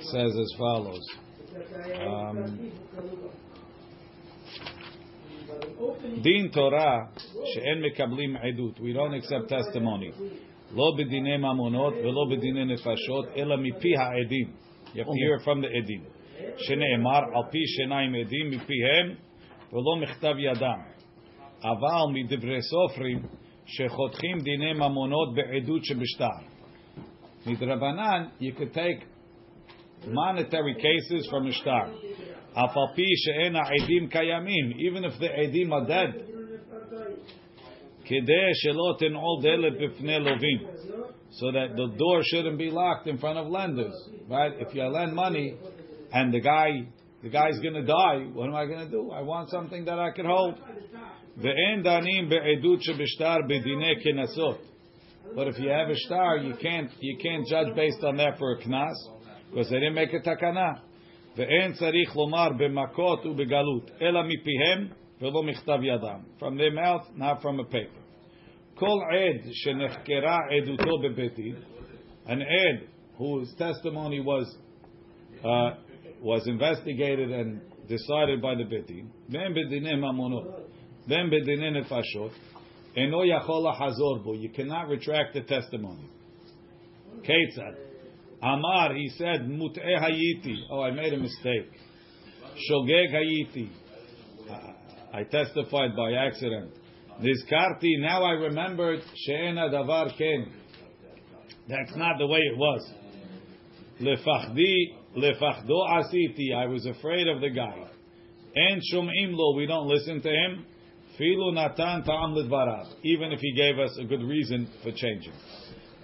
says as follows. Um, Din Torah she'en mekablim edut. We don't accept testimony. לא בדיני ממונות ולא בדיני נפשות, אלא מפי העדים. You have to hear from the עדים. שנאמר, על פי שיניים עדים מפיהם ולא מכתב ידם. אבל מדברי סופרים שחותכים דיני ממונות בעדות שבשטר. מדרבנן, you could take monetary cases from השטר. אף על פי שאין העדים קיימים, even if the עדים are dead. כדי שלא תנעול דלת בפני לווים. So that the door shouldn't be locked in front of lenders, right? If you lend money and the guy, the guy's gonna die, what am I gonna do? I want something that I can hold. ואין דנים בעדות שבשטר בדיני קנסות. But if you have a shtar, you can't you can't judge based on that for a knas because they didn't make a takana. ואין צריך לומר במכות ובגלות, אלא מפיהם ולא מכתב From their mouth, not from a paper. Kol ed שנחקרה עדותו an ed whose testimony was uh, was investigated and decided by the betid דין, ואין בדיני ממונות, ואין בדיני Eno yachola hazorbo. You cannot retract the testimony. Ketzad. Amar, he said, mut'e hayiti. Oh, I made a mistake. Shogeg hayiti. I testified by accident. Nizkarti, now I remembered, she'ena davar ken. That's not the way it was. Lefachdi, lefachdo asiti. I was afraid of the guy. And shom'im lo, we don't listen to him. Filu natan ta'am even if he gave us a good reason for changing.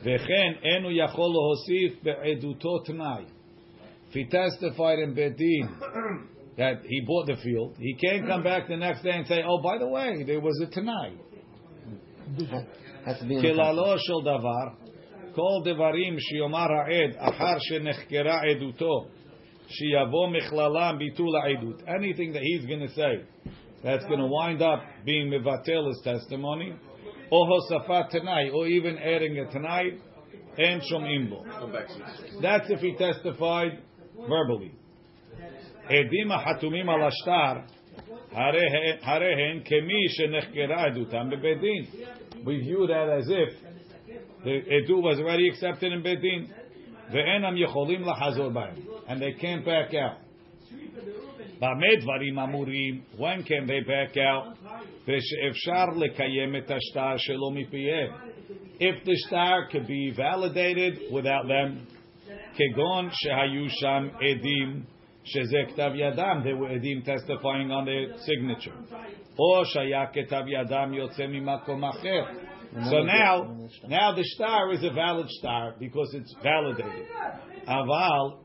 Enu yachol be'eduto tnai. If he testified in Bedin that he bought the field, he can't come back the next day and say, oh, by the way, there was a tenai. כל דברים שיאמר העד אחר שנחקרה עדותו, שיבוא מכללם ביטול העדות. Anything that he's going to say that's going to wind up being Mivatel's testimony, or Hosafat tenai, or even adding it tenai, and Shomimbo. That's if he testified verbally. We view that as if the עדות was already accepted in Bedin, דין, ואין הם יכולים and they came back out. במה דברים אמורים? When can they back out? ושאפשר לקיים את השטר שלו מפיהם. If the shtar could be validated without them, כגון שהיו שם עדים שזה כתב ידם, they were עדים testifying on their signature. או שהיה כתב ידם יוצא ממקום אחר. So now, now the shtar is a valid shtar because it's validated. Aval,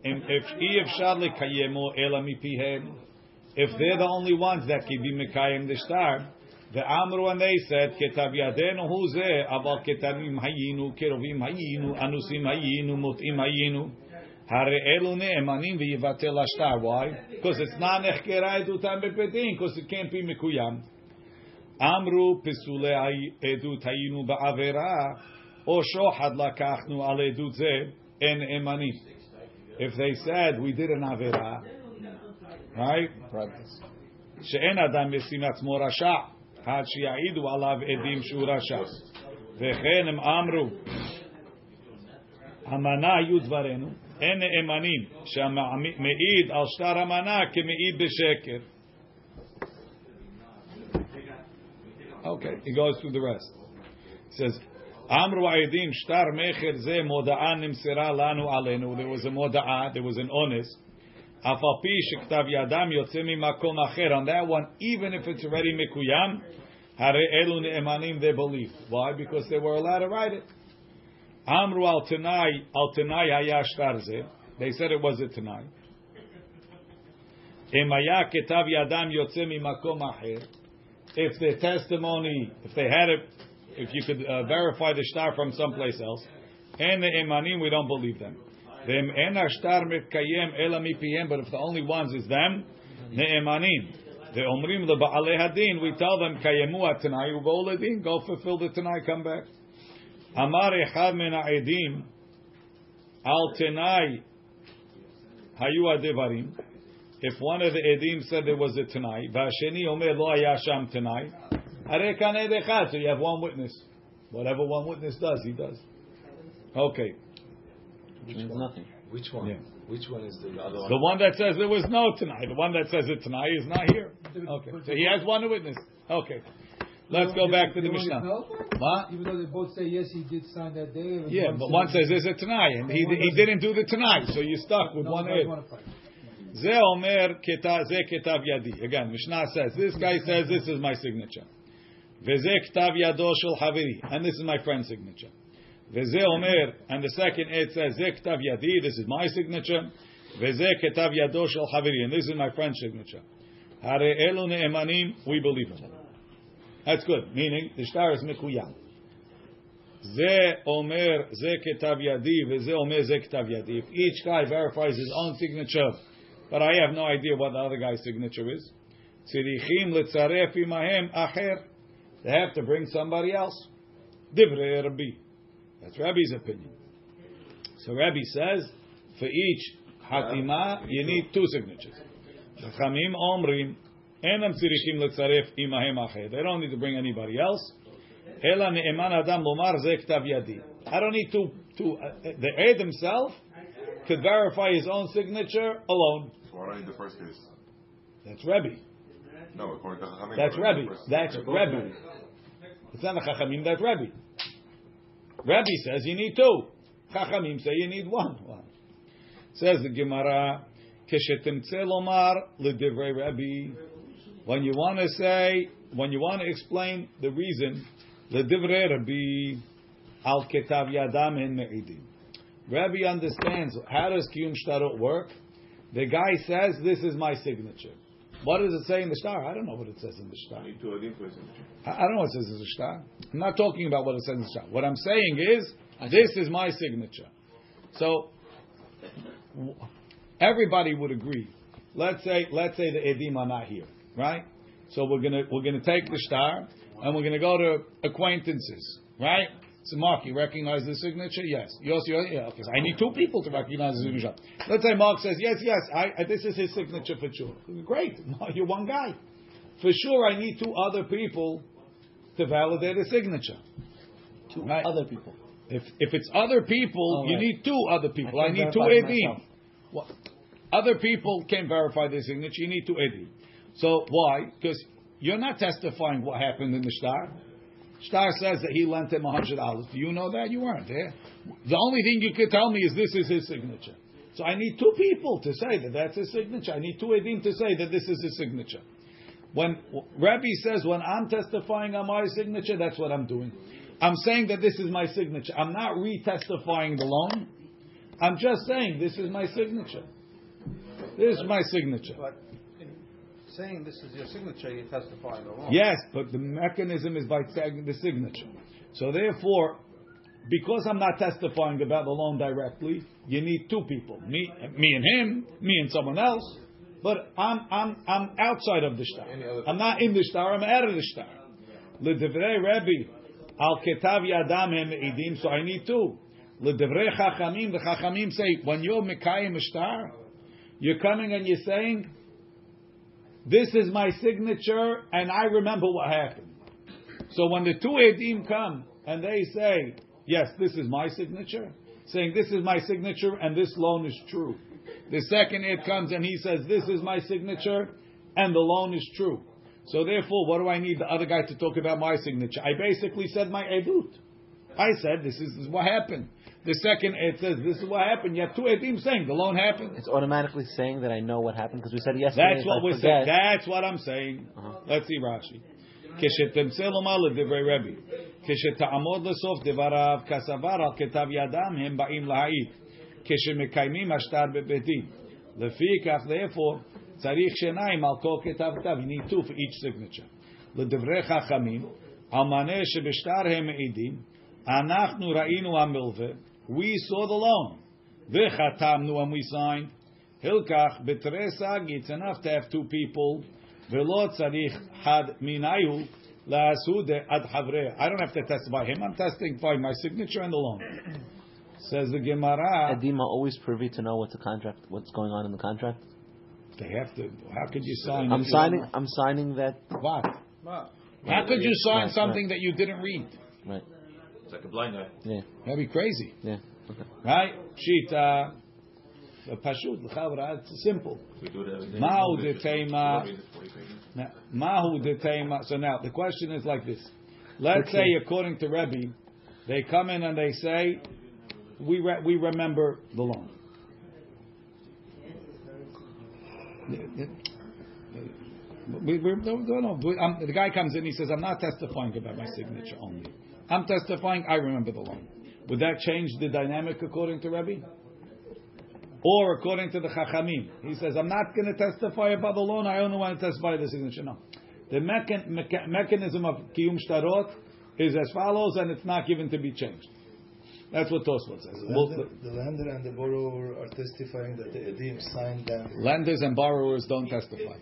if they're the only ones that can be mekayim the shtar, the amru and they said, "Ketav yadenu huze, aval Ketanim hayinu, kerovim hayinu, anusim hayinu, mutim hayinu." Why? Because it's not Nechkeray edutam bepedin, because it can't be mikuyam. אמרו פסולי עדות היינו בעבירה, או שוחד לקחנו על עדות זה, אין נאמנים. If they said we did an עבירה, right? שאין אדם משים עצמו רשע, עד שיעידו עליו עדים שהוא רשע. וכן הם אמרו, המנה היו דברינו, אין נאמנים, שהמעיד על שטר המנה כמעיד בשקר. Okay, he goes through the rest. He says, Amru Aydin Shtar Mecher Ze Moda'an Nimsera Lanu Alenu. There was a Moda'ah, there was an honest. Afalpi shiktav Yadam Yotzemi Makom Acher. On that one, even if it's already Mikuyam, Hare Elu Ne'emanim, they believe. Why? Because they were allowed to write it. Amru Al Tanai Al Tanai Haya Ze. They said it was a Tanai. Emaya Ketav Yadam Yotzemi Makom Acher if their testimony, if they had it, if you could uh, verify the shtar from someplace else, and the imanim, we don't believe them. But if the only ones is them, the imanim. The omrim the ba'alei hadin, we tell them kayemu atanai uvoledin, go fulfill the tanai, come back. Amar echad min ha'edim, al tanai hayu adivarim. If one of the edim said there was a tenai, v'asheni omer lo haya sham tenai, hare kan. So you have one witness. Whatever one witness does, he does. Okay. Which means nothing. Which one? Yeah. Which one is the other one? The one that says there was no tenai. The one that says it tenai is not here. Okay. So he has one witness. Okay. Let's go back to the Mishnah. What? Even though they both say yes, he did sign that day. Yeah, but one says there's a tenai, and he, he didn't do the tenai, so you're stuck with No, one Ze omer ze ketav yadi. Again, Mishnah says, this guy says, this is my signature. Veze ketav yado shel haviri. And this is my friend's signature. Veze omer, and the second it says, ze ketav yadi, this is my signature. Veze ketav yado shel haviri. And this is my friend's signature. Hare elu ne'emanim, we believe them. That's good. Meaning, the shtar is mikuyam. Ze אומר ze ketav yadi. Veze אומר ze ketav yadi. If each guy verifies his own signature but I have no idea what the other guy's signature is. Tzirichim letzaref imahem acher. They have to bring somebody else. Divrei Rabbi. That's Rabbi's opinion. So Rabbi says, for each hatima, you need two signatures. Chachamim omrim, enam tzirichim letzaref imahem acher. They don't need to bring anybody else. Ela ne'eman adam lomar ze yadi. I don't need to, to uh, uh, the aid himself could verify his own signature alone. So why don't you the first case? That's Rebbe. No, according to Chachamim. That's Rebbe. That's Rebbe. It's not a Chachamim, that's Rebbe. Rebbe says you need two. Chachamim say you need one. one. Says the Gemara, Keshetimtze lomar ledivrei Rebbe. When you want to say, when you want to explain the reason, ledivrei Rebbe al ketav yadam en me'idim. Rebbe understands how does Kiyum Shtarot work. The guy says, "This is my signature." What does it say in the shtar? I don't know what it says in the shtar. You need two Adim for a signature. I I don't know what it says in the shtar. I'm not talking about what it says in the shtar. What I'm saying is, this is my signature. So everybody would agree. Let's say, let's say the edim are not here, right? So we're gonna we're gonna take the shtar and we're gonna go to acquaintances, right? So Mark, you recognize the signature? Yes. Yossi, yeah. I need two people to recognize the signature. Let's say Mark says yes, yes. I, this is his signature for sure. Great. You're one guy. For sure, I need two other people to validate a signature. Two Right. other people. If if it's other people, Oh, you right. need two other people. I I, need two edim. Well, other people can verify the signature. You need two edim. So why? Because you're not testifying what happened in the shtar. Shtar says that he lent him a hundred dollars. Do you know that? You weren't there. The only thing you could tell me is this is his signature. So I need two people to say that that's his signature. I need two edim to say that this is his signature. When Rabbi says, when I'm testifying on my signature, that's what I'm doing. I'm saying that this is my signature. I'm not re-testifying the loan. I'm just saying this is my signature. This is my signature. Saying this is your signature, you're testifying alone. Yes, but the mechanism is by saying the signature. So therefore, because I'm not testifying about the loan directly, you need two people. Me, me and him, me and someone else. But I'm, I'm, I'm outside of the shtar. I'm not in the shtar, I'm out of the shtar. L'devrei Rebbe, al ketav yadam hem eidim, so I need two. L'devrei chachamim, the chachamim say, when you're mekayim a shtar, you're coming and you're saying, this is my signature, and I remember what happened. So when the two edim come and they say, "Yes, this is my signature," saying this is my signature and this loan is true. The second ed comes and he says, "This is my signature and the loan is true." So therefore, what do I need the other guy to talk about my signature? I basically said my edut. I said this is, this is what happened. The second ed says this is what happened. You have two edim saying the loan happened. It's automatically saying that I know what happened because we said yesterday. That's if what I we're forget, saying. That's what I'm saying. Uh-huh. Let's see Rashi. כשתמצא לומר לדברי רבי, כשתעמוד לסוף דבריו כסבר על כתב ידם, הם באים להעיד, כשמקיימים השטר בבית דין. לפיכך, therefore, צריך שניים על כל כתב כתב, you need two for each signature. לדברי חכמים, על מנה שבשטר הם מעידים, אנחנו ראינו המלווה, we saw the loan. V'chatamnu, and we signed. Hilkach betres agi. It's enough to have two people. V'lo tzarich had minayu la'asude ad havre. I don't have to testify him. I'm testing by my signature and the loan. Says the Gemara. Edima always privy to know what's a contract, what's going on in the contract. They have to. How could you sign? I'm signing. I'm signing that. What? How could you sign right, something right. that you didn't read? Right. It's like a blind guy. Yeah. That'd be crazy, Yeah. Okay. right? Shita. The Pashut, l'chavra, it's simple. We do it every day. Ma'u We do it detema. 40 pages. Now, Mahu detema. So now the question is like this: Let's say, according to Rebbe, they come in and they say, "We re- we remember the loan." We, we, no, no, no. We- um, the guy comes in. He says, "I'm not testifying about my signature only. I'm testifying. I remember the loan." Would that change the dynamic according to Rebbe? Or according to the Chachamim, he says, I'm not going to testify about the loan, I only want to testify the signature. No. The mechan- mecha- mechanism of Kiyum Shtarot is as follows, and it's not given to be changed. That's what Tosfot says. The lender, the lender and the borrower are testifying that the edim signed them. lenders and borrowers don't testify.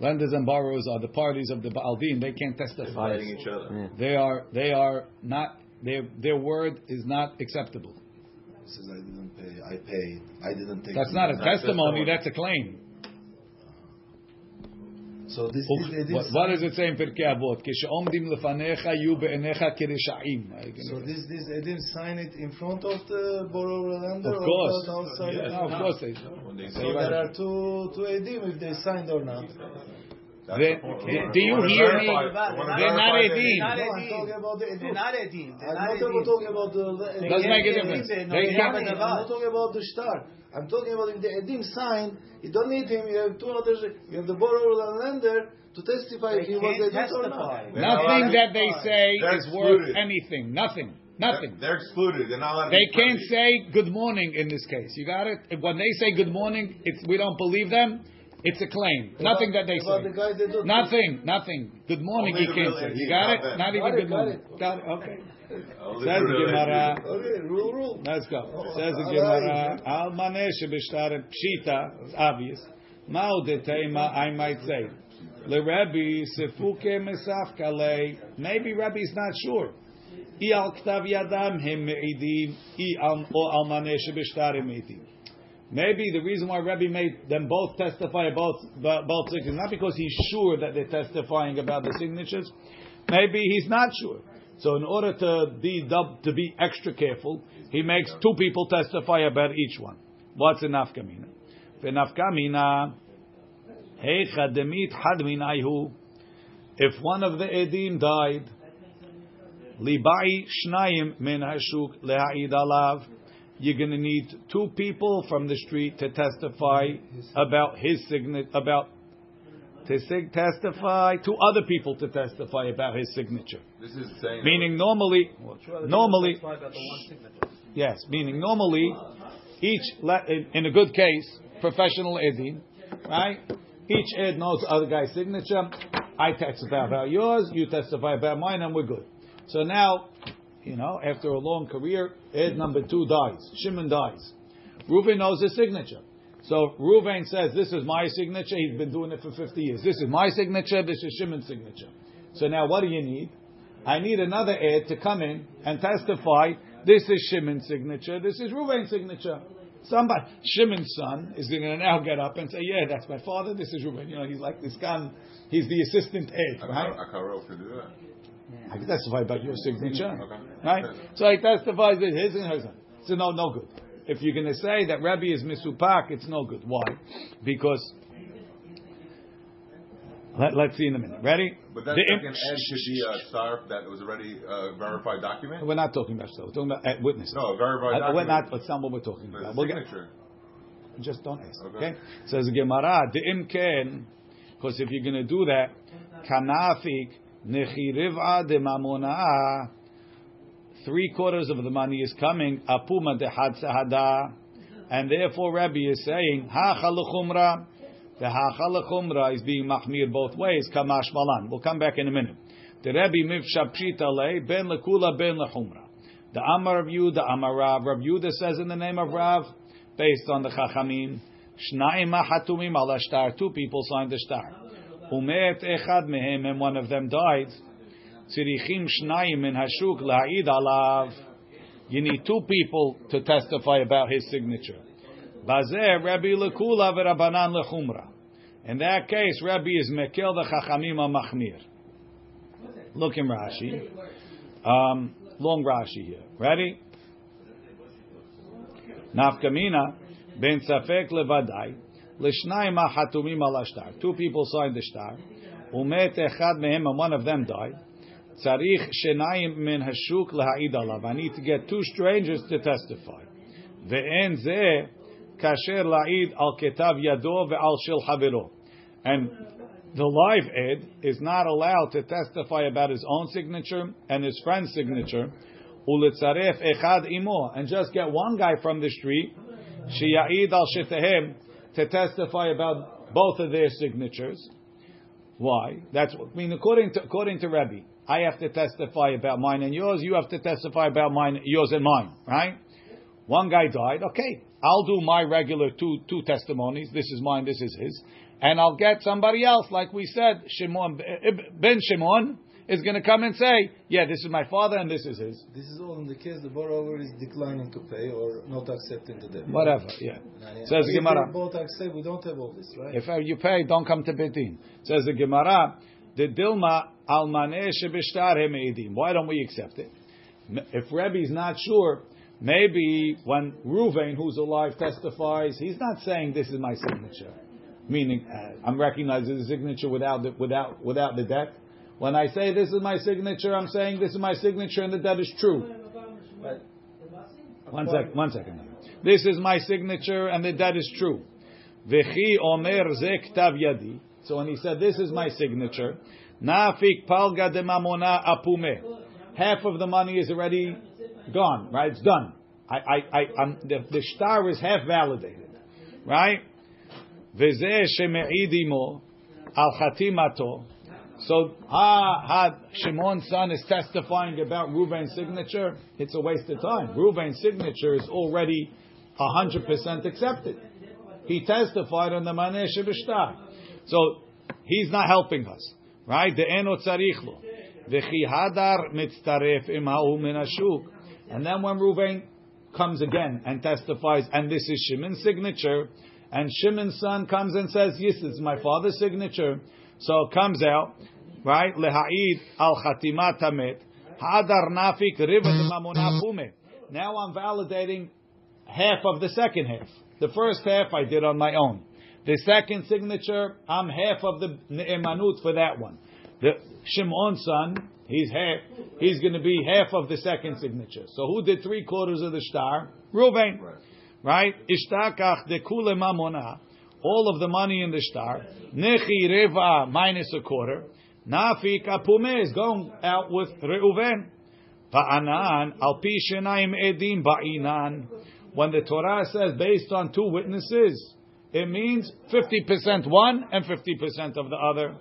Lenders and borrowers are the parties of the Baaldim. They can't testify. Fighting each other. Yeah. They are, they are not, their, their word is not acceptable. He Says I didn't pay. I paid. I didn't take. That's not a testimony, that's a claim. So this is, this what, what does it say in Pirkei Avot? Kishomdim lefanecha yu be'enecha keresha'im. So this this edim sign it in front of the borrower lender. Of course, outside? Yes. No, of course. They, no, so there are two two edim if they signed or not. That's the do- you wanna hear me? they wanna They're not verify edim. that- Not No, I'm edim. talking about the edim. They're not edim. They're I'm not not edim. talking about the. They Doesn't make a difference. edim. No, They they can't- I'm not talking about the shtar. I'm talking about if the edim sign, you don't need him. You have two others. You have the borrower and lender to testify They if he was can't or not. Nothing that they say They're is worth anything. Nothing. Nothing. they're excluded. They're not allowed They be can't say good morning in this case. You got it? When they say good morning, it's we don't believe them. It's a claim. Nothing that they About the say. guys Nothing. Nothing. Good morning. Only the can't say. You got it? Not even good morning. Got it. Okay. Says the Gemara. Okay, rule, rule. Let's go. Oh, Says the Gemara, Al maneh shebishtarim pshita. It's obvious. Mao detema, I might say. Le Rebbe sefuke mesaf kalei. Maybe Rebbe's not sure. I al ktav yadam him me'idim. I al maneh shebishtarim me'idim. Maybe the reason why Rebbe made them both testify about both signatures, not because he's sure that they're testifying about the signatures. Maybe he's not sure. So in order to be to be extra careful, he makes two people testify about each one. What's heicha demit had minayhu. If one of the edim died, libai shnayim min hashuk le'aid alav. You're going to need two people from the street to testify about his signature, about to sig- testify, two other people to testify about his signature. This is saying. Meaning normally, normally, Testify about the one signature. yes, meaning normally, each, le- in, in a good case, professional edim, right? Each ed knows the other guy's signature. I testify about yours, you testify about mine, and we're good. So now, you know, after a long career, ed number two dies. Shimon dies. Reuven knows his signature. So Reuven says, "This is my signature. He's been doing it for 50 years. This is my signature. This is Shimon's signature." So now, what do you need? I need another ed to come in and testify. This is Shimon's signature. This is Reuven's signature. Somebody, Shimon's son, is going to now get up and say, "Yeah, that's my father. This is Reuven." You know, he's like this guy. He's the assistant ed, right? Akaro can do that. I can testify about your signature, right? So he testifies that his and hers. So no, no good. If you're going to say that Rebbe is misupak, it's no good. Why? Because let, us see in a minute. Ready? But that The second im- end should be a shtar that was already a verified document. We're not talking about stuff. We're talking about uh, witnesses. No, verified Uh, we're not. That's not what we're talking But about. the We'll get, signature. just don't ask. Okay. Okay. Says the Gemara, the imken, because if you're going to do that, kanafik nechiriv'a de mamona. Three quarters of the money is coming. Apuma de had and therefore Rabbi is saying ha chalachumra. The ha chalachumra is being machmir both ways. Kamash malan. We'll come back in a minute. The Rabbi mivshapshita le ben lekula ben lechumra. The Amar of Yehuda, the Amar Rav. Rav Yehuda says in the name of Rav, based on the Chachamim, Shna'im hatumim ala shtar. Two people signed the shtar. Umet echad mehem, and one of them died. Tzirichim shnayim in hashuk la'id alav. You need two people to testify about his signature. Bazeh Rabbi lekula v'Rabbanan lechumra. In that case, Rabbi is mekil the chachamim machmir. Look in Rashi. Um, long Rashi here. Ready? Nafkamina ben safek levadai Two people signed the shtar. Umet echad mehem, and one of them died. Tzarich shenayim min hashuk laha'id alav. I need to get two strangers to testify. Ve'en zeh kasher la'id al ketav yado ve'al shel havero. And the live ed is not allowed to testify about his own signature and his friend's signature. Ulitzaref echad imo, and just get one guy from the street, shiya'id al shetehem, to testify about both of their signatures. Why? That's what I mean. According to according to Rebbe, I have to testify about mine and yours. You have to testify about mine, yours and mine. Right? One guy died. Okay, I'll do my regular two two testimonies. This is mine. This is his, and I'll get somebody else, like we said, Shimon Ben Shimon is going to come and say, "Yeah, this is my father and this is his." This is all in the case the borrower is declining to pay or not accepting the debt. Whatever. Yeah. Yeah. Says If Gemara. both accept, we don't have all this, right? If you pay, don't come to Bedin. Says the Gemara, the Dilma almaneh shebishtar. Why don't we accept it? If Rebbe's not sure, maybe when Ruvain, who's alive, testifies, he's not saying this is my signature. Meaning, uh, I'm recognizing the signature without the, without without the debt. When I say this is my signature, I'm saying this is my signature and the debt is true. One sec, one second. This is my signature and the debt is true. Omer yadi. So when he said this is my signature, nafik palga de mamona apume. Half of the money is already gone, right? It's done. I, I, I, I'm, the, the shtar is half validated, right? Sheme'idimo al chatimato. So, ha, ha, Shimon's son is testifying about Reuven's signature. It's a waste of time. Reuven's signature is already 100% accepted. He testified on the Maneh Shebishtar. So, he's not helping us. Right? The eno tzarich lo. V'chi hadar mitztaref im ha'u min hashuk. And then when Reuven comes again and testifies, and this is Shimon's signature, and Shimon's son comes and says, yes, is my father's signature. So it comes out, right? Leha'id al chatimat tamet. Hadar nafik rivat mamona pume. Now I'm validating half of the second half. The first half I did on my own. The second signature, I'm half of the ne'emanut for that one. The Shimon's son, he's half. He's going to be half of the second signature. So who did three quarters of the shtar? Reuven, right? Ishtakach de kule mamona. All of the money in the shtar. Nechi reva minus a quarter. Nafik apume is going out with Reuven. Ba'anan al pi edim ba'inan. When the Torah says based on two witnesses, it means 50% one and 50% of the other.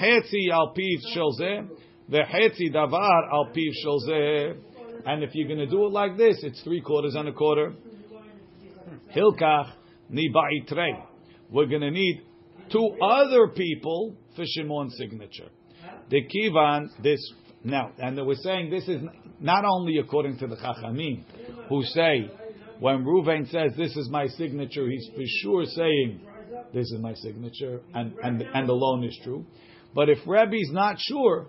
Hetzi al shel zeh, ve'hetzi davar al shelzeh. And if you're going to do it like this, it's three quarters and a quarter. Hilkach ni ba'itrei. We're going to need two other people for Shimon's signature. The kivan this now, and they were saying this is not only according to the Chachamim, who say when Ruvain says this is my signature, he's for sure saying this is my signature, and and and the loan is true. But if Rebbe's not sure,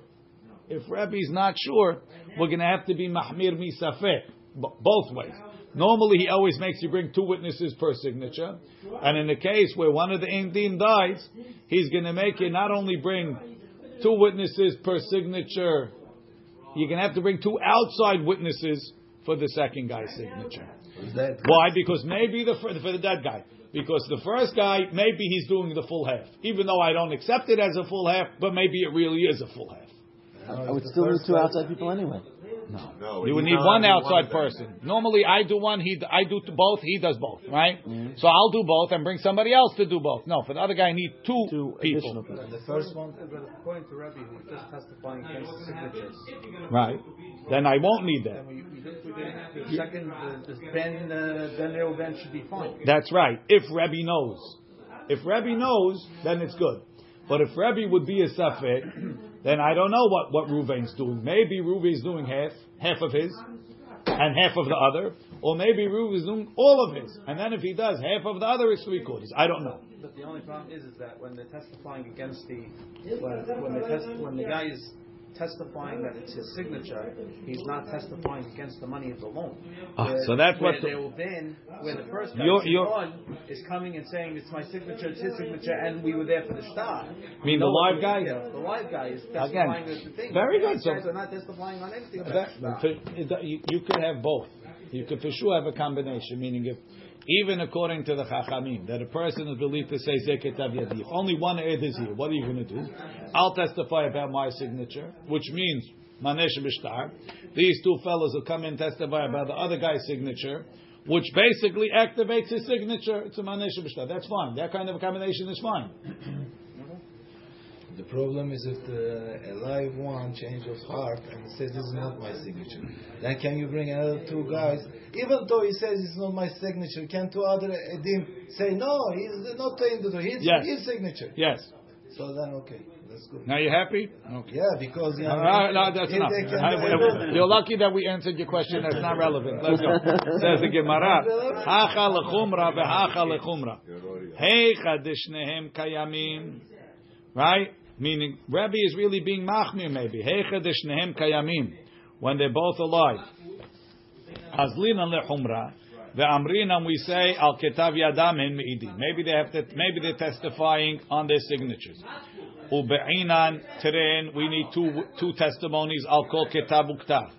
if Rebbe's not sure, we're going to have to be mahmir misafek both ways. Normally, he always makes you bring two witnesses per signature, and in the case where one of the indim dies, he's going to make you not only bring two witnesses per signature, you're going to have to bring two outside witnesses for the second guy's signature. Why? Because maybe the for, for the dead guy. Because the first guy, maybe he's doing the full half, even though I don't accept it as a full half, but maybe it really is a full half. I would still need two outside people anyway. No, No, you would need one outside of person. Normally, I do one, he I do both, he does both, right? So I'll do both and bring somebody else to do both. No, for the other guy, I need two, Two people. people. And the first one? But according to Rabbi, who's just testifying against the signatures, Right? Then I won't need that. we, we just, we did- the second, the, the Ben, uh, Ben Reuven should be fine. That's right. If Rebbe knows, if Rebbe knows, then it's good. But if Rebbe would be a safek, then I don't know what what Ruvain's doing. Maybe Ruvain's doing half, half of his. and half of the other, or maybe Reuven is doing all of his, and then if he does half of the other, it's three quarters. I don't know. But the only problem is, is that when they're testifying against the when, when, test, when the guy is testifying that it's his signature, he's not testifying against the money of the loan. Ah, Where- so that's what- there will been where the first guy You're- you're- is coming and saying it's my signature, it's his signature, and we were there for the start. mean the live guy? Yeah, the live guy is testifying as the thing. very good, so- are not testifying on anything. That- for- you, you could have both. You could for sure have a combination, meaning if even according to the Chachamim, that a person is believed to say Zeketav Yadi. Only one Ed is here, what are you going to do? I'll testify about my signature, which means Manesh Bishtar. These two fellows will come and testify about the other guy's signature, which basically activates his signature. It's a Manesh Bishtar. That's fine. That kind of a combination is fine. The problem is if the a live one change of heart and says this is not my signature, then can you bring another two guys? Even though he says it's not my signature, can two other edim say no? He's not saying the his, Yes. his signature. Yes. So then okay, that's good. Now you happy? Okay. Yeah, because you know, Uh, no, that's if enough. they can- I- You're lucky that we answered your question. That's not relevant. Let's go. Says the Gemara. Hacha lechumra v'hacha lechumra. Heicha deshnehem kayamim. Right? Meaning, Rabbi is really being machmir maybe. Heicha deshnehem kayamim. When they're both alive. Azlina lechumra. Ve'amrinam we say al ketav yadam hen me'idim. Maybe they have to, maybe they're testifying on their signatures. Ube'inan teren, we need two two testimonies. I'll call ketav uktav.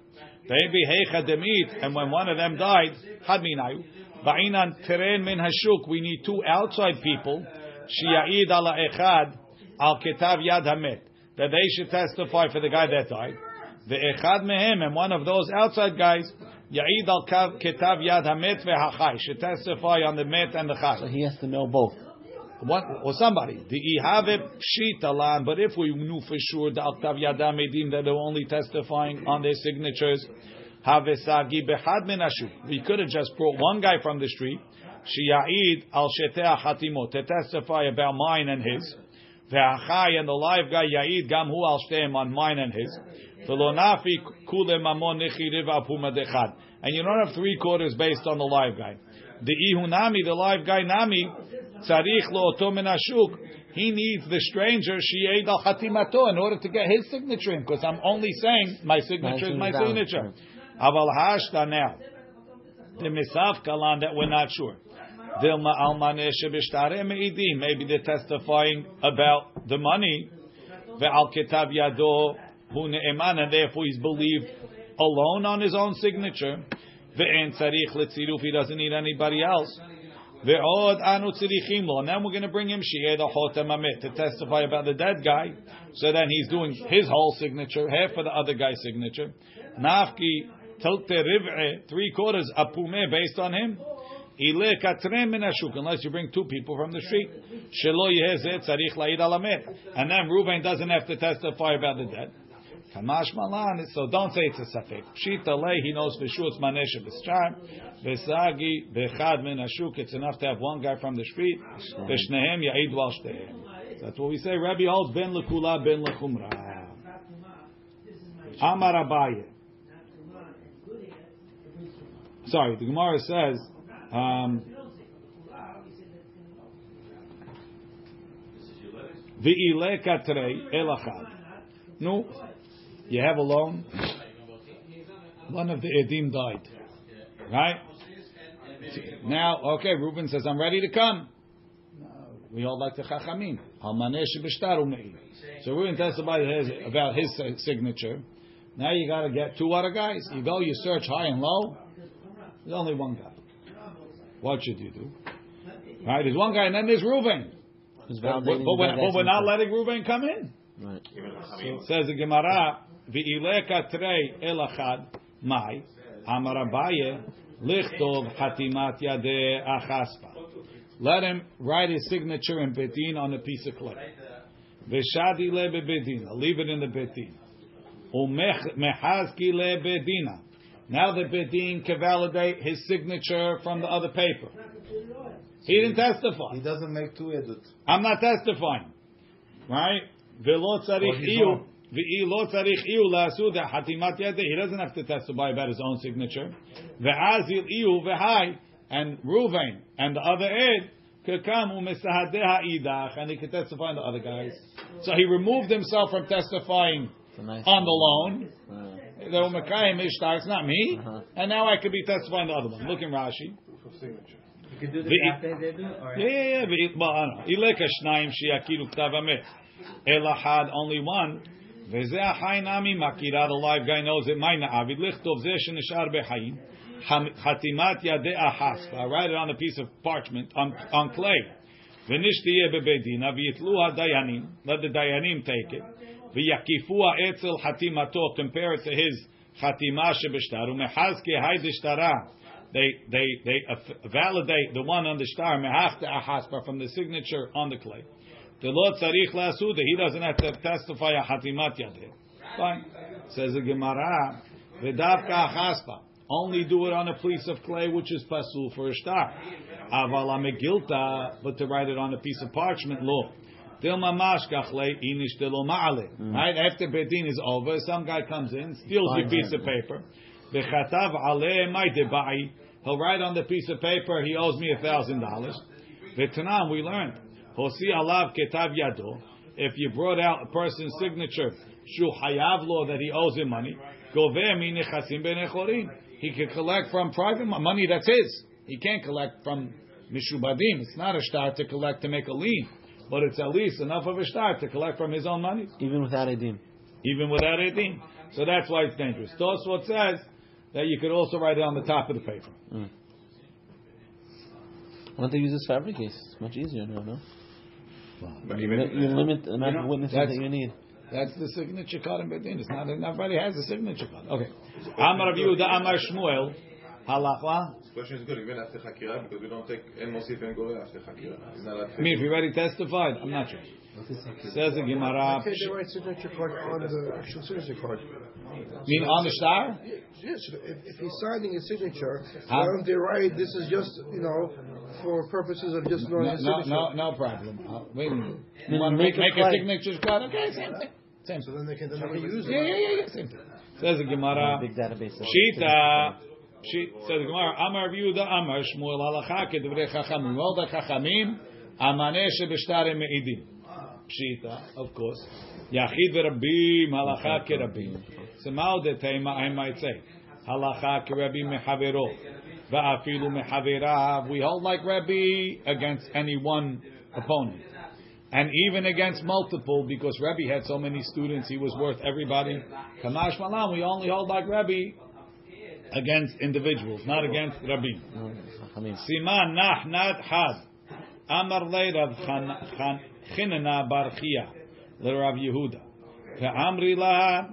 Maybe heicha demit, and when one of them died, had minayu. Ba'inan teren min hashuk, we need two outside people. Shi'aid ala echad al ketav yad hamet. That they should testify for the guy that died. The echad mehem, and one of those outside guys, Ya'id al ketav yad hamet ve'hachai, should testify on the met and the So he has to know both. What, or somebody. The ihave pshita lan, but if we knew for sure the Altav Yadam Edim that they're only testifying on their signatures, have sagi behad min ashuk. We could have just brought one guy from the street, shiya'id al sheteah hatimot, to testify about mine and his. Ve'achai and the live guy ya'id gam hu al shteim on mine and his. V'lo kule mamon nechiriv apuma dechad. And you don't have three quarters based on the live guy. The ihunami, the live guy nami, tzarich lo oto. He needs the stranger she'ed al chatimato in order to get his signature in, because I'm only saying my signature is my signature. Aval hashta now. The misaf kalan that we're not sure. Maybe they're testifying about the money. Yado and therefore he's believed alone on his own signature. Ve'en tzarich letziruf, he doesn't need anybody else. Ve'od anu tzirichim lo. And then we're going to bring him shi'ed achotem amit to testify about the dead guy. So then he's doing his whole signature, half of the other guy's signature. Nafki tilte riv'e, three quarters apume based on him. Unless you bring two people from the street. And then Reuven doesn't have to testify about the dead. So don't say it's a safek. He knows for sure it's manesha b'schar. Vesagi bechad min it's enough to have one guy from the street. Veshnehem ya'id wal. That's what we say. Rabbi holds ben lekula ben lechumra. Amar Abaye. Sorry, the Gemara says. Um. No, you have a loan. One of the edim died, right? Now, okay, Reuben says, "I'm ready to come." We all like the chachamim. So Reuben testified his, about his signature. Now you got to get two other guys. You go, you search high and low. There's only one guy. What should you do? Right? There's one guy, and then there's Reuben. Who's But, but, we're, but we're not letting Reuben come in. Right. It says the Gemara, "V'ileka trei elachad mai amar Abaye lichtov hatimat yadeh achaspa." Let him write his signature in betin on a piece of clay. V'shadi le bebedina. Leave it in the betin. Umechazki le bedina. Now the bedin can validate his signature from the other paper. He didn't testify. He doesn't make two edut. I'm not testifying. Right? Velo tzarich Or his iyu. own. V'i lo tzarich iu la'asu da hatimat yadeh. He doesn't have to testify about his own signature. Ve'azil iu ve'hai. And Ruvain and the other Ed could come u'mesahadeha idach. And he could testify on the other guys. So he removed himself from testifying nice on the loan. Uh, The Umakayim Ishtar, it's not me. Uh-huh. And now I could be testifying the other one. Look in Rashi. You can do this The- after they do, or Yeah, yeah, yeah. ואי- well, I don't know. אילך השניים שיכירו כתב המת. אלא אחד, only one. וזה החי נמי מכירה, the live guy knows it. מי נעביד? לכתוב זה שנשאר בחיים. חם- חתימת ידי החספה. Write it on a piece of parchment, on, on clay. ונשתהיה בבית דינה, ויתלו הדיינים, let the דיינים take it. V'yakifua etzel hatimato. Compare it to his chatima shebeshtar. Umehazke hay deshtara. They they they validate the one on the shtar mehafta ahaspa from the signature on the clay. The Lord tzarich lasuda. He doesn't have to testify a hatimat yadeh. Fine. Says the Gemara. V'davka ahaspa. Only do it on a piece of clay which is pasul for a shtar. Avala megilta, but to write it on a piece of parchment, look lo. Dilma mashkachle inish ma'ale. Mm. Right after bedin is over, some guy comes in, steals your Finds piece of paper. V'chatav aleh my debai. He'll write on the piece of paper, he owes me a thousand dollars. V'tanam, we learned. Hosi alav ketav yado. If you brought out a person's signature, shu hayav law that he owes him money, goveh mi nechasim benechorim. He can collect from private money that's his. He can't collect from mishubadim. It's not a shtar to collect to make a lien, but it's at least enough of a shtar to collect from his own money even without edim. even without edim. So that's why it's dangerous. Tosfot says that you could also write it on the top of the paper. Hmm. Why don't they use this for every case? It's much easier now, no? But You, even you limit the amount of witnesses that you need. That's the signature card in Bedin. It's not everybody has a signature card. Okay. Amar Yehuda, Amar Shmuel, halacha. this question is good, even after Hakira, because we don't take En Mosif En Goreh after Hakira. I mean, if he already testified, I'm not sure. Says the Gemara. Okay, they write signature card on the actual signature card. Mean on the shtar? Yes, if, if he's signing a signature, Huh? why don't they write this is just, you know, for purposes of just knowing No, his no, signature? no, no problem. Uh, wait. You want to make make, a make a clay. signature card? Okay, same thing. Same So thing. then they can, then they use it. yeah, yeah, yeah, same thing. Says the Gemara. Big database. of- Shita. She the Gemara. Amar Yehuda Amar Shmuel halacha kedvrei chachamim. All the chachamim amaneh shebeshtarim meidim. Pshita, of course. Yachid v'rabim halacha kerabim. So mao de tema I might say halacha kerabim mechavero va'afilu mechaverav. We hold like Rabbi against any one opponent. And even against multiple, because Rebbe had so many students, he was worth everybody. Kamash Malam, we only hold like Rebbe against individuals, not against mean, Siman nah nat had. Amar le Rav Chinana bar Chia, le Rav Yehuda. Ve'amri la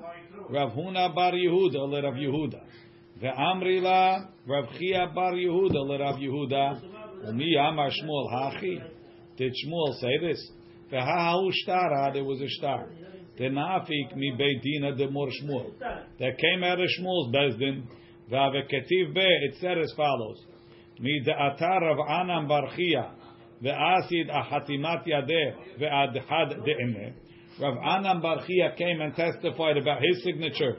Rav Huna bar Yehuda le Rav Yehuda. Ve'amri la Rav Chia bar Yehuda le Rav Yehuda. Umi Amar Shmuel hachi. Did Shmuel say this? Ve'hahu shtara, there was a shtar. Tenafik mi beidina de mor Shmuel. That came out of Shmuel's bezdin. Ve'aveketiv be, it said as follows. מדעתה רב ענן בר חייא ואסיד החתימת ידeh ועד חד דאמה. Rav Anan Bar Chia came and testified about his signature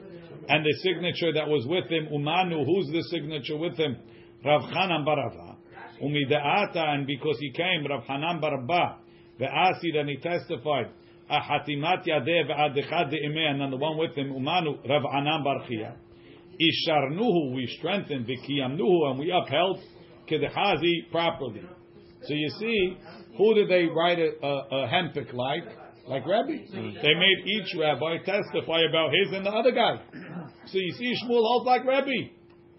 and the signature that was with him. Umanu, who's the signature with him? Rav Chanan Barava. Umidaata, and because he came, Rav Hanan Baraba, the Asid, and he testified. Ahatimat Yadeh ve'adechad de'imeh, and then the one with him, Umanu, Rav Anan Bar Chia. Isharnuhu, we strengthened, Vikiyamnuhu, and we upheld Kedechazi properly. So you see, who did they write a, a, a hempik like? Like Rabbi. Mm. They made each rabbi testify about his and the other guy. So you see, Shmuel holds like Rabbi.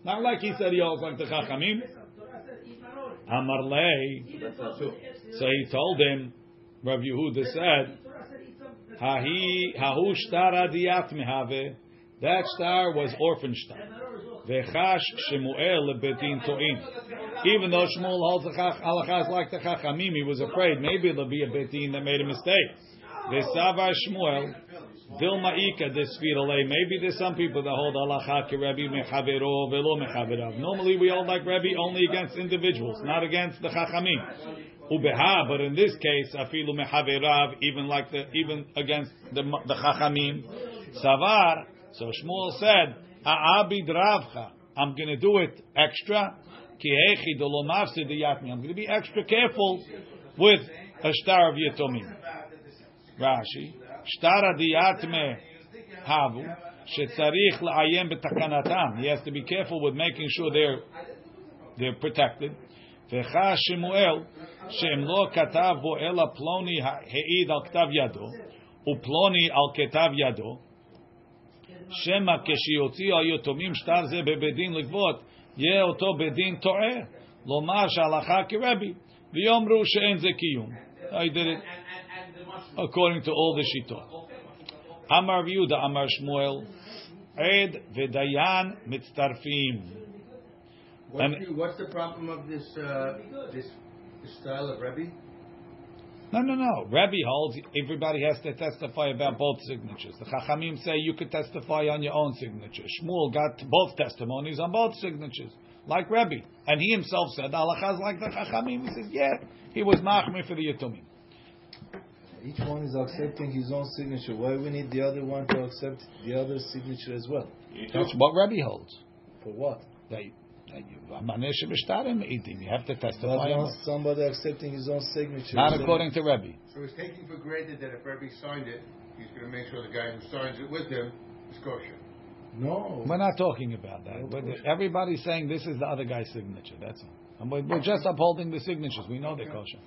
Not like he said he holds like the Chachamim. Amar lei. So he told him, Rav Yehuda said, Hahi hahu shtara diat mehave. That shtar was orphan shtar. Vechash Shemuel lebetin to'in. Even though Shmuel holds the halachas like the Chachamim, he was afraid maybe there'll be a betin that made a mistake. Ve'sava Shmuel Dilma ika desfirale. Maybe there's some people that hold halacha Rabbi mechavero velo mechaverav. Normally we hold like Rabbi only against individuals, not against the chachamim. Ubeha, but in this case, afilu mechaverav, even like the even against the the chachamim. Savar. So Shmuel said. I'm going to do it extra. I'm going to be extra careful with a shtar of yatomim. Rashi, shtar diyatme havu shetzarich la'ayem b'takanatam. He has to be careful with making sure they're they're protected. Vecha Shemuel she'em lo katav bo ela ploni ha'id al ktav yado uploni al ketav yado שמא כשיוציאו היתומים שטר זה בבית דין לגבות, יהיה אותו בית דין טועה, לומר שהלכה כרבי, ויאמרו שאין זה קיום. I did it according to all the שיטות. אמר יהודה, אמר שמואל, עד ודיין מצטרפים. What's, And- the, what's the problem of this, uh, this, this style of Rebbe? No, no, no. Rabbi holds everybody has to testify about both signatures. The Chachamim say you could testify on your own signature. Shmuel got both testimonies on both signatures, like Rabbi. And he himself said, Allah is like the Chachamim. He says, yeah, he was machmir for the Yatumim. Each one is accepting his own signature. Why we need the other one to accept the other signature as well? That's what Rabbi holds. For what? That you- that you- Amaneh shebishtarim eating. You have to But testify. somebody accepting his own signature. Not according to Rabbi. So he's taking for granted that if Rebbe signed it, he's going to make sure the guy who signs it with him is kosher. No. We're not talking about that. But everybody's saying this is the other guy's signature. That's all. And we're, we're just upholding the signatures. We know they're kosher.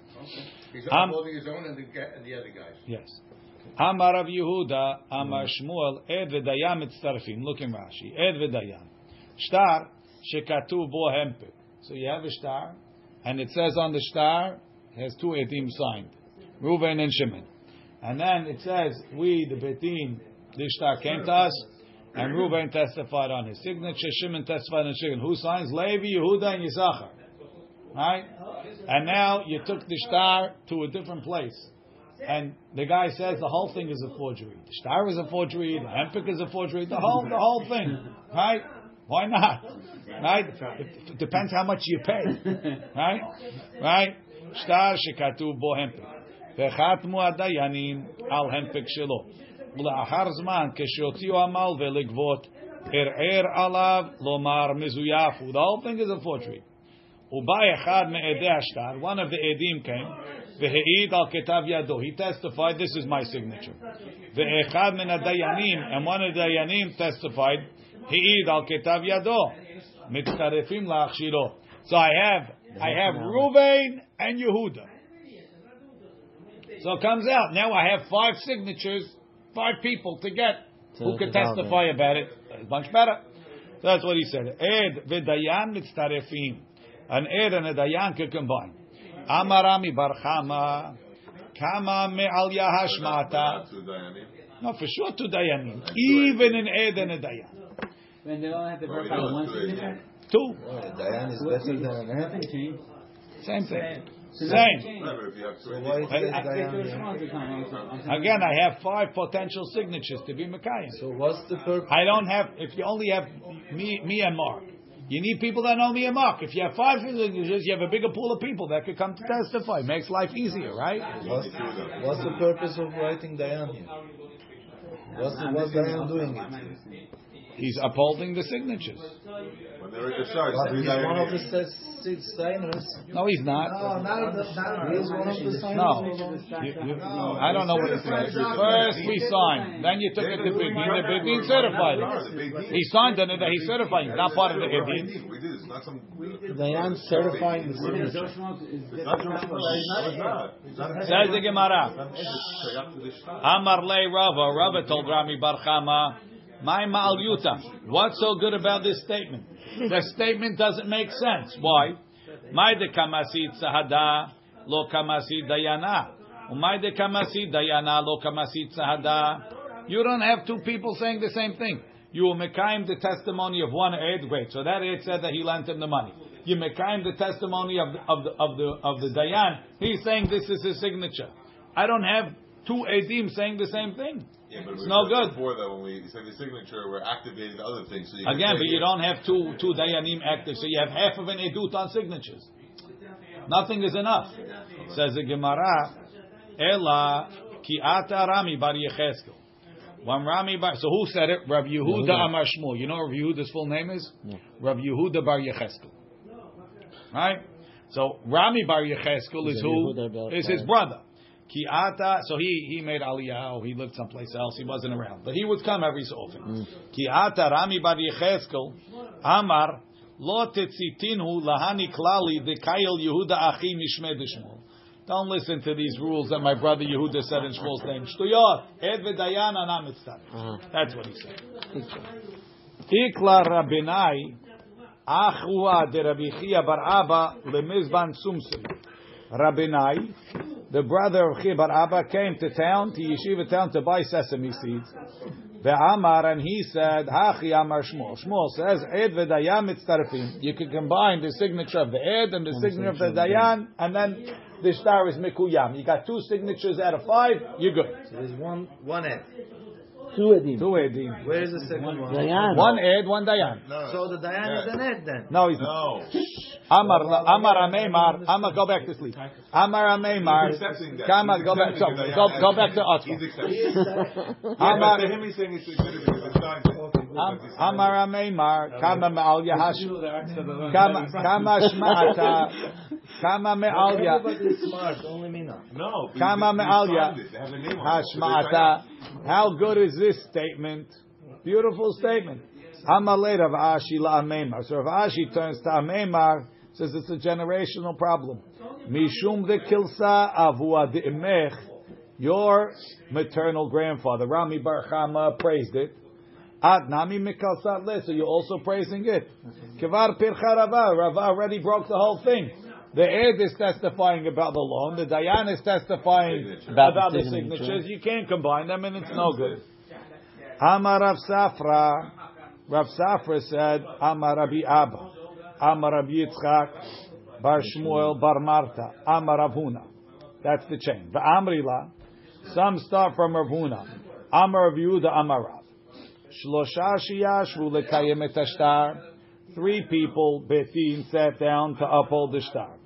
He's Um, upholding his own and the, ga- and the other guys. Yes. Amar Rav Yehuda, Amar Shmuel, Ed v'dayan mitztarfim. Look in Rashi. Ed v'dayan. Shtar shekatuv bo hempek. So you have a shtar, and it says on the shtar, has two edim signed, Reuven and Shimon. And then it says, we, the betim, this shtar came to us, and Reuven testified on his signature, Shimon testified on his signature. Who signs? Levi, Yehuda, and Yisachar. Right? And now you took the shtar to a different place. And the guy says the whole thing is a forgery. The shtar is a forgery. The hempik is a forgery. The whole, the whole thing, right? Why not? Right? It, it depends how much you pay, right? Right? Star shekatu bo hempik. וחתמו הדיינים על הנפק שלו. ולאחר זמן, כשהוציאו המלווה לגבות, ערער עליו לומר מזויף. The whole thing is a forgery. ובא אחד מעדי השטר, one of the עדים came, והעיד על כתב ידו. He testified, this is my signature. ואחד מן הדיינים, and one of the דיינים testified, He'id al ketav yado. Mitzarefim la'achshiro. So I have, I have Ruvain and Yehuda. So it comes out. Now I have five signatures, five people to get to who could testify about it. It's much better. So that's what he said. Ed v'dayan mitzarefim. An ed and a dayan can combine. Amarami barchama. Kama me me'al yahashmata. No, for sure to dayanim. Even an ed and a dayan. And they all have to Well, verify you one know, two signature? Two. dayan is better than an Nothing changed. Same thing. So Same. nothing changed. No, but if you have two So I- Again, I have five potential signatures to be Mekayim. So what's the purpose? I don't have, if you only have me, me and Mark, you need people that know me and Mark. If you have five signatures, you have a bigger pool of people that could come to testify. Makes life easier, right? What's, what's the purpose of writing dayan here? What's, the, what's dayan doing it? He's upholding the signatures. when they're at the side, But three he's one of the six signers. No, he's not. not the, not He is one of the signers. No. of- You- you- I don't know what it says. First we signed, then you took it to Big Din, the Big Din certified it. He signed it, and he certified it, not part of the Edin. We did. It's not some. dayan certifying the Joe signature. It's not Joe Schmo. No, it's not. It's not. Says the Gemara. It's shayach to the shtar. Amar le Rava. Rava told Rami Bar Chama, my Ma'al Yuta. What's so good about this statement? The statement doesn't make sense. Why? My de kamasit sahada lo kamasit dayana. Umay de kamasit dayana lo kamasit sahada. You don't have two people saying the same thing. You will mekayim the testimony of one Ed. Great. So that Ed said that he lent him the money. You mekayim the testimony of the, of the of the of the Dayan. He's saying this is his signature. I don't have two edim saying the same thing. Yeah, but It's no good. Before that, when we said the signature, we're activating the other things. So you Again, but you it- don't have two two dayanim active, so you have half of an edut on signatures. Nothing is enough. Says the Gemara, Ela ki ata Rami bar Yecheskel. When Rami bar, so who said it? Rav Yehuda Yehuda. Amar Shmuel. You know what Rav Yehuda's full name is? Yeah. Rav Yehuda bar Yecheskel. Right? So Rami bar Yecheskel is Is it who? Yehuda bar- Is his brother. Ki ata, so he he made aliyah, or he lived someplace else, he wasn't around. But he would come every so often. Ki'ata Rami bar Yecheskel, Amar, lo tetzitinu lahani klali dekayel Yehuda achi mishme deshmol. Don't listen to these rules that my brother Yehuda said in Shmuel's name. Shtuyot, ed v'dayan anam. Uh-huh. That's what he said. Ikla rabinai, achua de Rabbi Chia bar Abba lemizban sumsum. Rabinai, the brother of Chia bar Abba, came to town, to yeshiva town, to buy sesame seeds. Ve'amar, and he said, Hachi Amar Shmuel. Shmuel says, Ed v'dayan mitztarefim. You can combine the signature of the Ed and the signature of the Dayan, and then the shtar is Mikuyam. You got two signatures out of five, you're good. So there's one one ed. Two edim. Two Edim. Where is the second one? Dayan. One Ed, one Dayan. No, So the Dayan is an ed then. No, he's not. no. Amar Amar Ameimar. Amar, go back to sleep. Amar Ameimar. He's. Kama, go back. So, go, go back to He's accepting. Amar Yeah, to him, he's saying it's good it's signed. Am- Amar Ameimar. Kama me'al Yahash. Kama Kama shma'ata. Kama me'al Yah. Everybody is smart, only me not. No. but Kama they- they me'al signed Yah. it. They have the name on it. So they signed Hashma'ata. How good is this statement? Beautiful statement. Amalei Rav Ashi la'ameimar. So Rav Ashi turns to Ameimar, says it's a generational problem. Mishum de kilsa avua de imech. Your maternal grandfather, Rami Bar Chama, praised it. Ad nami mikalsat le. So you're also praising it. Kivar pircha Rava. Rava already broke the whole thing. The Ed is testifying about the loan. The Dayan is testifying About about, the the signatures. You can't combine them, and it's no good. Amar Rav Safra. Rav Safra said, Amar Rabbi Abba. Amar Rabbi Yitzchak. Bar Shmuel Bar Marta. Amar Rav Huna. That's the chain. The Amrila. Some start from Rav Huna. Amar Rav Yehuda Amar Rav. Shlosha lekayem et. Three people, Betin, sat down to uphold the shtar.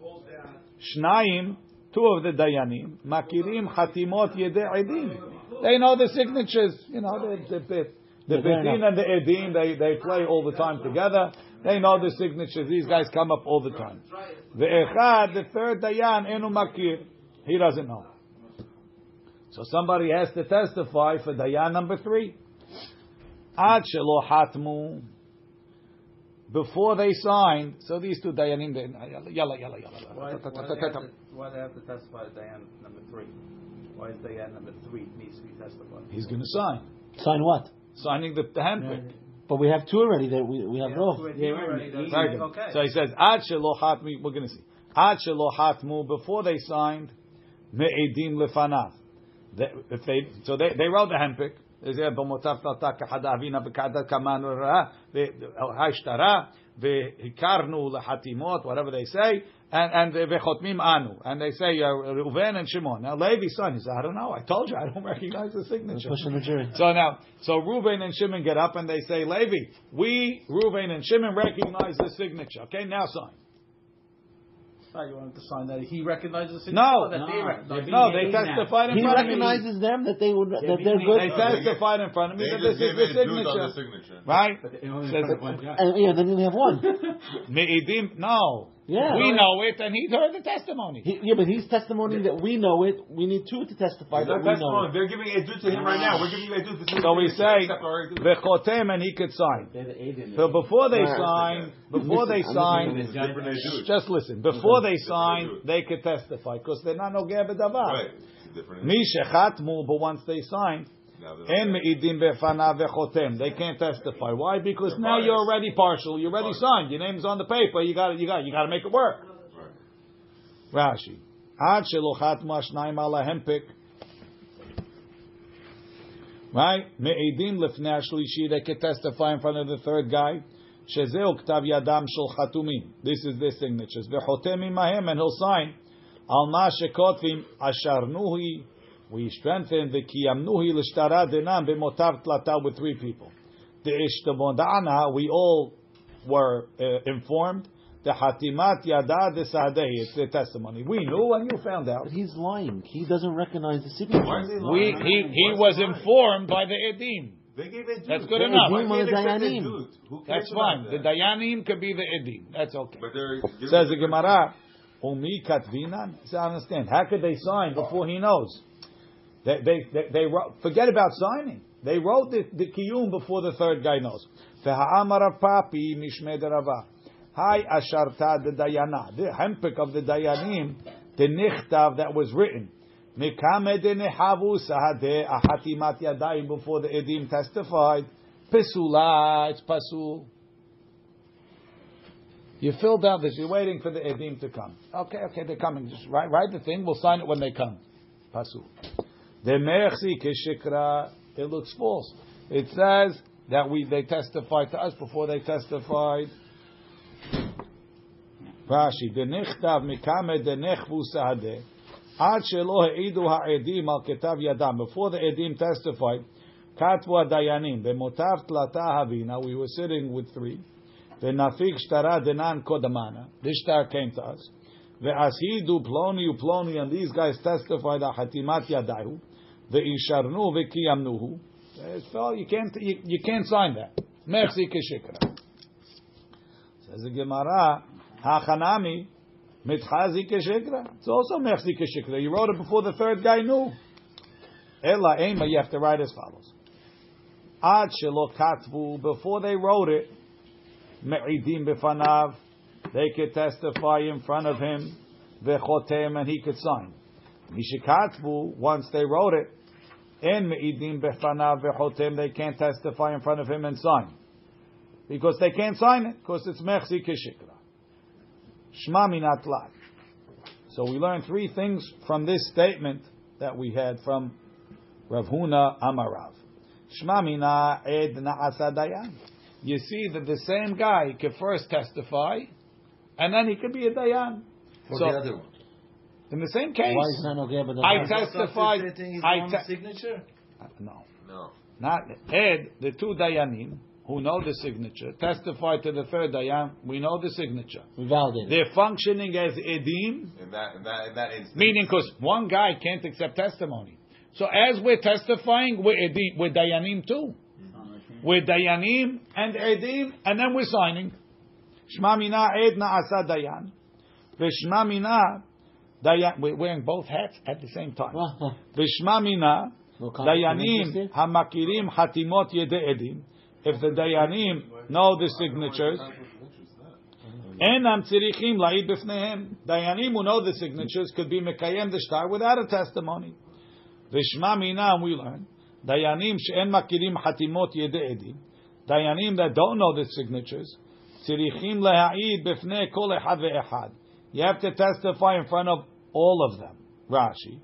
Shnaim, two of the dayanim, makirim chatimot yedei edim. They know the signatures. You know the the, the, the Betin and the edim. They they play all the time together. They know the signatures. These guys come up all the time. The echad, the third dayan, enu makir. He doesn't know. So somebody has to testify for dayan number three. Ad shelo hatmu. Before they signed, so these two dayanim, they yalla yalla yalla. Why, yalla. why, do they have to, why do they have to testify Dayan number three? Why is Dayan number three needs to be testified? He's going to sign, Sign what? signing the, the handprint. But we have two already. That we we have no. Yeah, already. That's- Very. Okay. So he says, Ad shelo hatmu. We're going to see. Ad shelo hatmu. Before they signed, me'edim lefanav. They- If they so they they wrote the hempik. Said, "B'motav tata k'chada avina b'kada kamanu ra ha'ishtara v'hikarnu. Whatever they say, and and v'chotmim anu, and they say Reuven and Shimon. Now Levi son, he said, "I don't know. I told you, I don't recognize the signature." Pushing the jury. So now, so Reuven and Shimon get up and they say, Levi, we, Reuven and Shimon, recognize the signature. Okay, now sign. You want him to sign that he recognizes the No, signature? that they recognize. No, they testified in He front of me. recognizes them that they would that they're good. They good. testified in front of me that this is gave the edut on the signature. signature. Right? And yeah, then they have one. Me'idim, no. Yeah. We know it and he's heard the testimony. He, yeah, but he's testimony that we know it. We need two to testify that we know it. They're giving edut to him right now. We're giving edut. So we say, Vechotem and he could sign. So before they sign, before they sign, just listen, before they sign, they could testify because they're not no davar. Right. It's different. But once they sign, Now they're- en me'idim befanav vechotem. They can't testify. Why? Because now you're already partial. You're already signed. Your name's on the paper. You got you got you got to make it work. Rashi. Ad shelo chatma shnayim ala hempik. Right? Me'idim lefnei shlishi. They can testify in front of the third guy. Shezeu ktav yadam shel chatumim. This is their signatures. Vechotem imahem, and he'll sign. Al ma shekotvim asharnuhi we strengthened the kiyamnuhi l'shtara denan b'motav tlata with three people. The ishtamodana, we all were uh, informed. The hatimat yada de sadeh, it's the testimony. We knew and you found out. But he's lying. He doesn't recognize the signature. We, he, he was informed by the edim. They give a That's good The enough. edim Why the can't they accept a dayanim. Who cares That's fine. about The dayanim could be the edim. That's okay. But Says the Gemara, Umi katvinan. I understand. How could they sign before he knows? They, they, they, they wrote, forget about signing. They wrote the, the kiyum before the third guy knows. Papi mishmei derava. Hi asharta the dayana. The hempik of the dayanim, the nichtav that was written. Mikame de nehavu sahade ahatimat yadayim before the edim testified. Pesula, it's pasul. You filled out this. You're waiting for the edim to come. Okay, okay, they're coming. Just write, write the thing. We'll sign it when they come. Pasul. The merchi keshikra. It looks false. It says that we they testified to us before they testified. Rashi, דנכתב מקמא דנכבו סהדה, עד שלא העידו העדים על כתב ידם, before the edim testified, כתבו הדיינים, במותב תלתה הבינה, we were sitting with three, ונפיק שטרה דנן קודמנה, this star came to us, ועשידו פלוני ופלוני, and these guys testified על חתימת ידיהו, ve'isharnu ve'kiyamnuhu. So you can't you, you can't sign that. Mechzi keshikra. Says the Gemara, hachanami mitchazi keshikra. It's also mechzi keshikra. You wrote it before the third guy knew. Ella, ema. You have to write as follows. Ad katvu. Before they wrote it, me'idim befanav. They could testify in front of him. Vechotem, and he could sign. Mishikatvu, once they wrote it, in me'idim befanav vechotem, they can't testify in front of him and sign. Because they can't sign it, because it's mechzi keshikra. Shma minat. So we learn three things from this statement that we had from Rav Huna Amarav. Shma mina ed na'asa dayan. You see that the same guy could first testify, and then he could be a dayan. For So the other one. In the same case, Why is that okay? But I the testified. His I te- signature? no, No. not Ed. The two dayanim who know the signature testify to the third dayan. We know the signature. we validate. They're functioning as edim, In that, in that, in that instance. meaning because one guy can't accept testimony. So as we're testifying, we're edim, we're dayanim too. Mm-hmm. We're dayanim and edim, and then we're signing. Shma mina ed na'asa dayan, v'shma mina dayan. We're wearing both hats at the same time. V'shma mina No conflict of dayanim hamakirim hatimot edim. If the dayanim know the signatures, Enam tzirichim la'id b'fnehem. Dayanim who know the signatures could be mekayem the shtar without a testimony. V'shma mina, we learn. Dayanim she'en makirim hatimot yede edim. Dayanim that don't know the signatures. Tzirichim la'id b'fnei kol echad ve'echad. You have to testify in front of all of them. Rashi.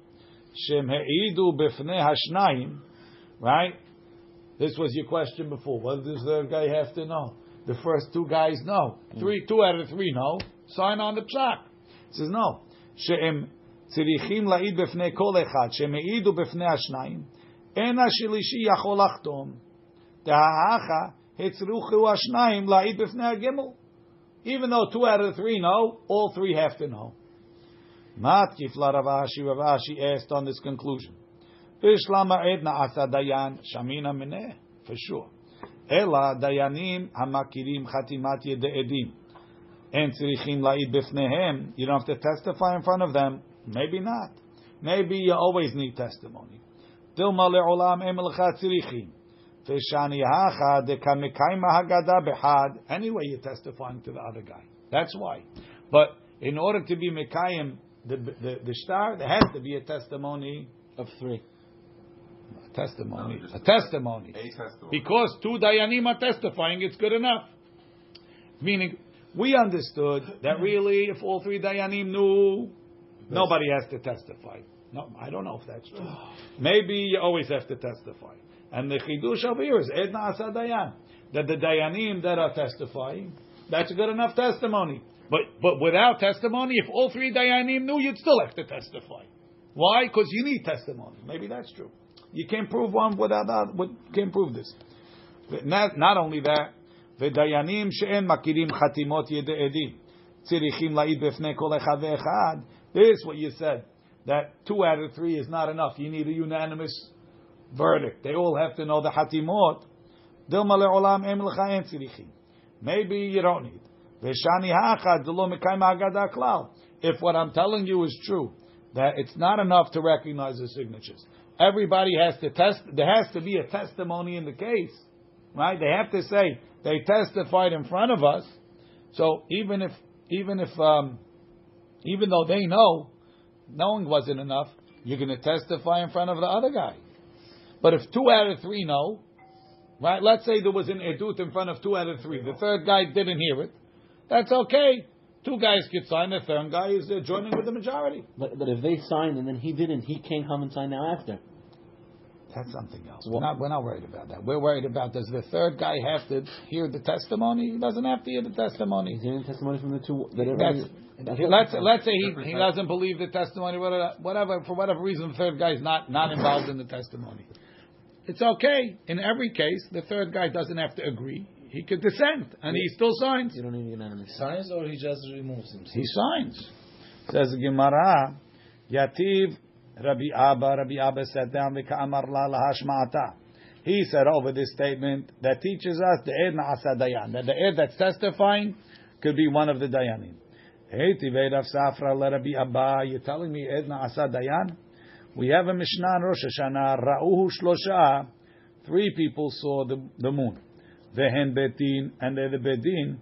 Shem he'idu b'fnei hashnayim. Right? This was your question before. What does the guy have to know? The first two guys know. Three, two out of three know. Sign on the psak. It says no. שהם צריכים להעיד בפני כל אחד, שהם העידו בפני השניים, אין השלישי יכול לחתום. דהאחה הצריכו השניים להעיד בפני הגמל. Even though two out of the three know, all three have to know. Matkif la Rav Ashi, Ravashi asked on this conclusion. Bishlama edna asa dayan, shamina mineh, for sure. Ela dayanim hamakirim chatimat yedeedim. And tzirichim la'id bifnehem, you don't have to testify in front of them. Maybe not. Maybe you always need testimony. Dilma le'olam em l'cha. Anyway, you're testifying to the other guy. That's why. But in order to be Mekayim, the, the, the shtar, there has to be a testimony of three. A testimony. No, a testimony. A testimony. Because two Dayanim are testifying, it's good enough. Meaning, we understood that really, if all three Dayanim knew, nobody has to testify. No, I don't know if that's true. Maybe you always have to testify. And the chidush over here is edna asa dayan. That the dayanim that are testifying, that's a good enough testimony. But but without testimony, if all three dayanim knew, you'd still have to testify. Why? Because you need testimony. Maybe that's true. You can't prove one without that. With, can't prove this. Not, not only that, ודיינים שאין מכירים חתימות ידי עדים צריכים להעיד בפני כל אחד ואחד. This is what you said. That two out of three is not enough. You need a unanimous verdict. They all have to know the Hatimot. Maybe you don't need. V'shani ha'achad mekayim. If what I'm telling you is true, that it's not enough to recognize the signatures. Everybody has to test. There has to be a testimony in the case, right? They have to say they testified in front of us. So even if, even if, um, even though they know, knowing wasn't enough, you're going to testify in front of the other guy. But if two out of three know, right? Let's say there was an edut in front of two out of three. The third guy didn't hear it. That's okay. Two guys could sign. The third guy is uh, joining with the majority. But but if they signed and then he didn't, he can't come and sign now after. That's something else. We're not, we're not worried about that. We're worried about does the third guy have to hear the testimony? He doesn't have to hear the testimony. He's hearing testimony from the two. That That's, everybody- let's let's say he, he doesn't believe the testimony, whatever, whatever for whatever reason, the third guy is not not involved in the testimony. It's okay. In every case, the third guy doesn't have to agree. He could dissent, and he still signs. You don't need unanimous. Signs or he just removes himself? He signs. Says Gemara, Yativ Rabbi Abba. Rabbi Abba sat down v'ka'amar la lahashma'ata. He said over this statement that teaches us the ed na'asa dayan, that the ed that's testifying could be one of the dayanim. Hey, Tivei Rav Safra la Rabbi Abba, you're telling me ed na'asa dayan? We have a Mishnah Rosh Hashanah, Ra'uhu shlosha, three people saw the, the moon. Vehen betin, and the bedin.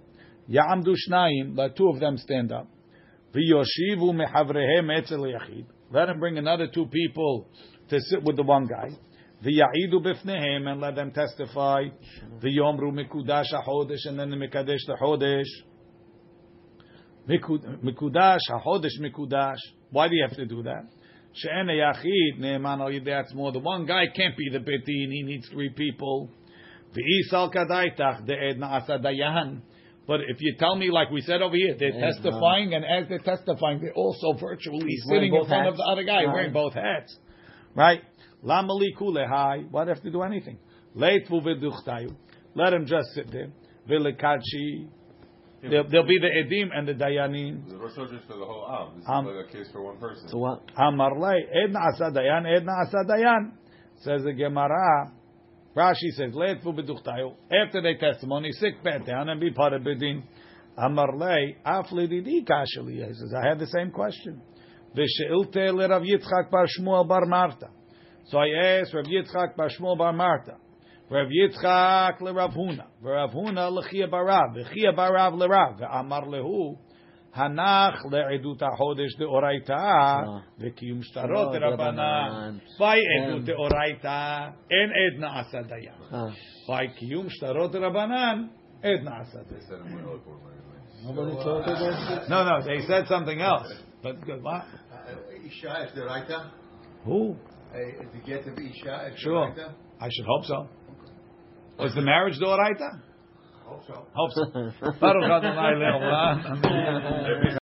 Ya'amdu shnayim, let two of them stand up. V'yoshivu mehavrehem etzel yachid. Let him bring another two people to sit with the one guy. V'ya'idu b'fnehem, and let them testify. V'yomru mikudash ha-chodesh, and then the mikadesh the. Mikudash, ha-chodesh mikudash. Why do you have to do that? She'en yachid ne'eman al yidei atzmo. The one guy can't be the betin. He needs three people. V'isal kadaitach de'ed na'asa dayan. But if you tell me, like we said over here, they're Yeah, testifying, and as they're testifying, they're also virtually He's sitting in front of the other guy, Right. wearing both hats. Right? Lamali kulehai. Why do they have to do anything? Let him just sit there. V'lekachi. They'll, they'll be the edim and the dayanim. The Rosh Hashanah is for the whole Am. This Um, is like a case for one person. So what? Amar lei, ed na'asa dayan, ed na'asa dayan. Says the Gemara. Rashi says, leitvu v'duchtayu. After their testimony, sit back down and be part of bedin. Amar lei, af lididi kashali. He says, I had the same question. V'she'ilte le Rav Yitzchak bar Shmuel bar Marta. So I asked Rav Yitzchak bar Shmuel bar Marta. Rav Yitzchak le Rav Huna. Rav Huna l'chia barav. V'chia barav le Rav. Ve'amar lehu. הנח לעדות החודש דאורייתא וקיום שטרות דרבנן. by עדות דאורייתא אין עד נעשה דיין. Ah. by קיום שטרות דרבנן עד נעשה They דיין. said it more eloquently anyway. Nobody told us. No, no, they said something else. But good, what? Isha is the Raita? Who? To get to Isha is the Sure. Raita? I should hope so. Was the marriage d'oraita? Hope so. Hope so.